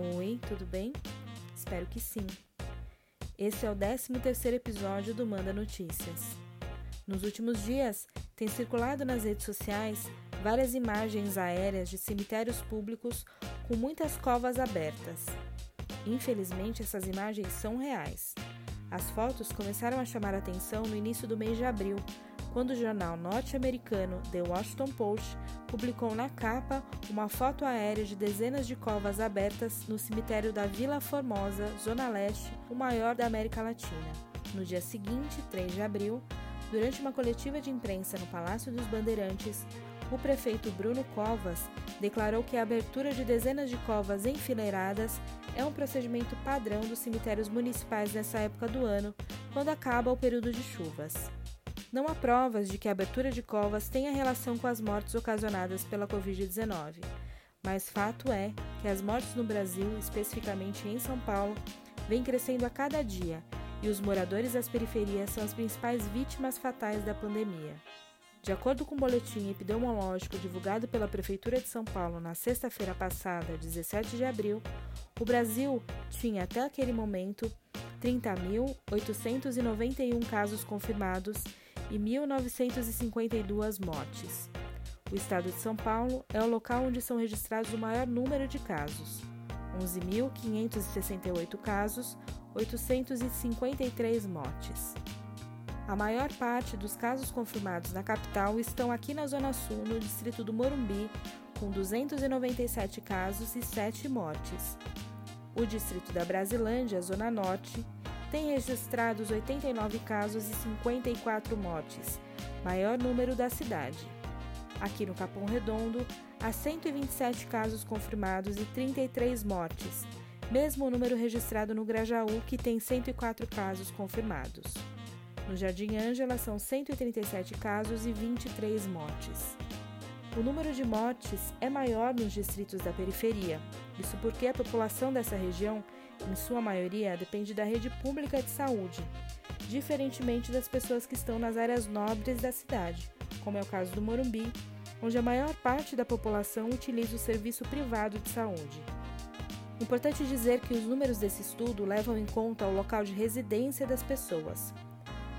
Oi, tudo bem? Espero que sim. Esse é o 13º episódio do Manda Notícias. Nos últimos dias, tem circulado nas redes sociais várias imagens aéreas de cemitérios públicos com muitas covas abertas. Infelizmente, essas imagens são reais. As fotos começaram a chamar a atenção no início do mês de abril, quando o jornal norte-americano The Washington Post publicou na capa uma foto aérea de dezenas de covas abertas no cemitério da Vila Formosa, Zona Leste, o maior da América Latina. No dia seguinte, 3 de abril, durante uma coletiva de imprensa no Palácio dos Bandeirantes, o prefeito Bruno Covas declarou que a abertura de dezenas de covas enfileiradas é um procedimento padrão dos cemitérios municipais nessa época do ano, quando acaba o período de chuvas. Não há provas de que a abertura de covas tenha relação com as mortes ocasionadas pela Covid-19, mas fato é que as mortes no Brasil, especificamente em São Paulo, vêm crescendo a cada dia e os moradores das periferias são as principais vítimas fatais da pandemia. De acordo com o um boletim epidemiológico divulgado pela Prefeitura de São Paulo na sexta-feira passada, 17 de abril, o Brasil tinha até aquele momento 30.891 casos confirmados e 1.952 mortes. O estado de São Paulo é o local onde são registrados o maior número de casos, 11.568 casos, 853 mortes. A maior parte dos casos confirmados na capital estão aqui na Zona Sul, no distrito do Morumbi, com 297 casos e 7 mortes. O distrito da Brasilândia, Zona Norte, tem registrados 89 casos e 54 mortes, maior número da cidade. Aqui no Capão Redondo, há 127 casos confirmados e 33 mortes, mesmo número registrado no Grajaú, que tem 104 casos confirmados. No Jardim Ângela são 137 casos e 23 mortes. O número de mortes é maior nos distritos da periferia, isso porque a população dessa região em sua maioria, depende da rede pública de saúde, diferentemente das pessoas que estão nas áreas nobres da cidade, como é o caso do Morumbi, onde a maior parte da população utiliza o serviço privado de saúde. Importante dizer que os números desse estudo levam em conta o local de residência das pessoas.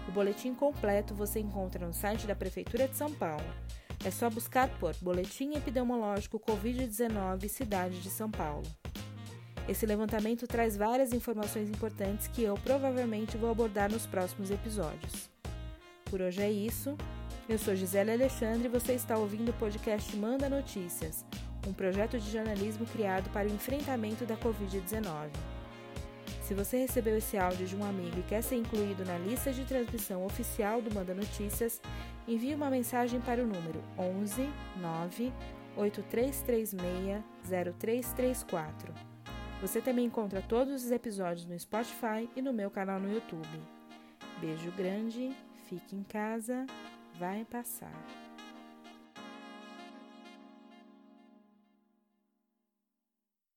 O boletim completo você encontra no site da Prefeitura de São Paulo. É só buscar por Boletim Epidemiológico Covid-19 Cidade de São Paulo. Esse levantamento traz várias informações importantes que eu provavelmente vou abordar nos próximos episódios. Por hoje é isso. Eu sou Gisele Alexandre e você está ouvindo o podcast Manda Notícias, um projeto de jornalismo criado para o enfrentamento da Covid-19. Se você recebeu esse áudio de um amigo e quer ser incluído na lista de transmissão oficial do Manda Notícias, envie uma mensagem para o número 11 9 8336 0334. Você também encontra todos os episódios no Spotify e no meu canal no YouTube. Beijo grande, fique em casa, vai passar.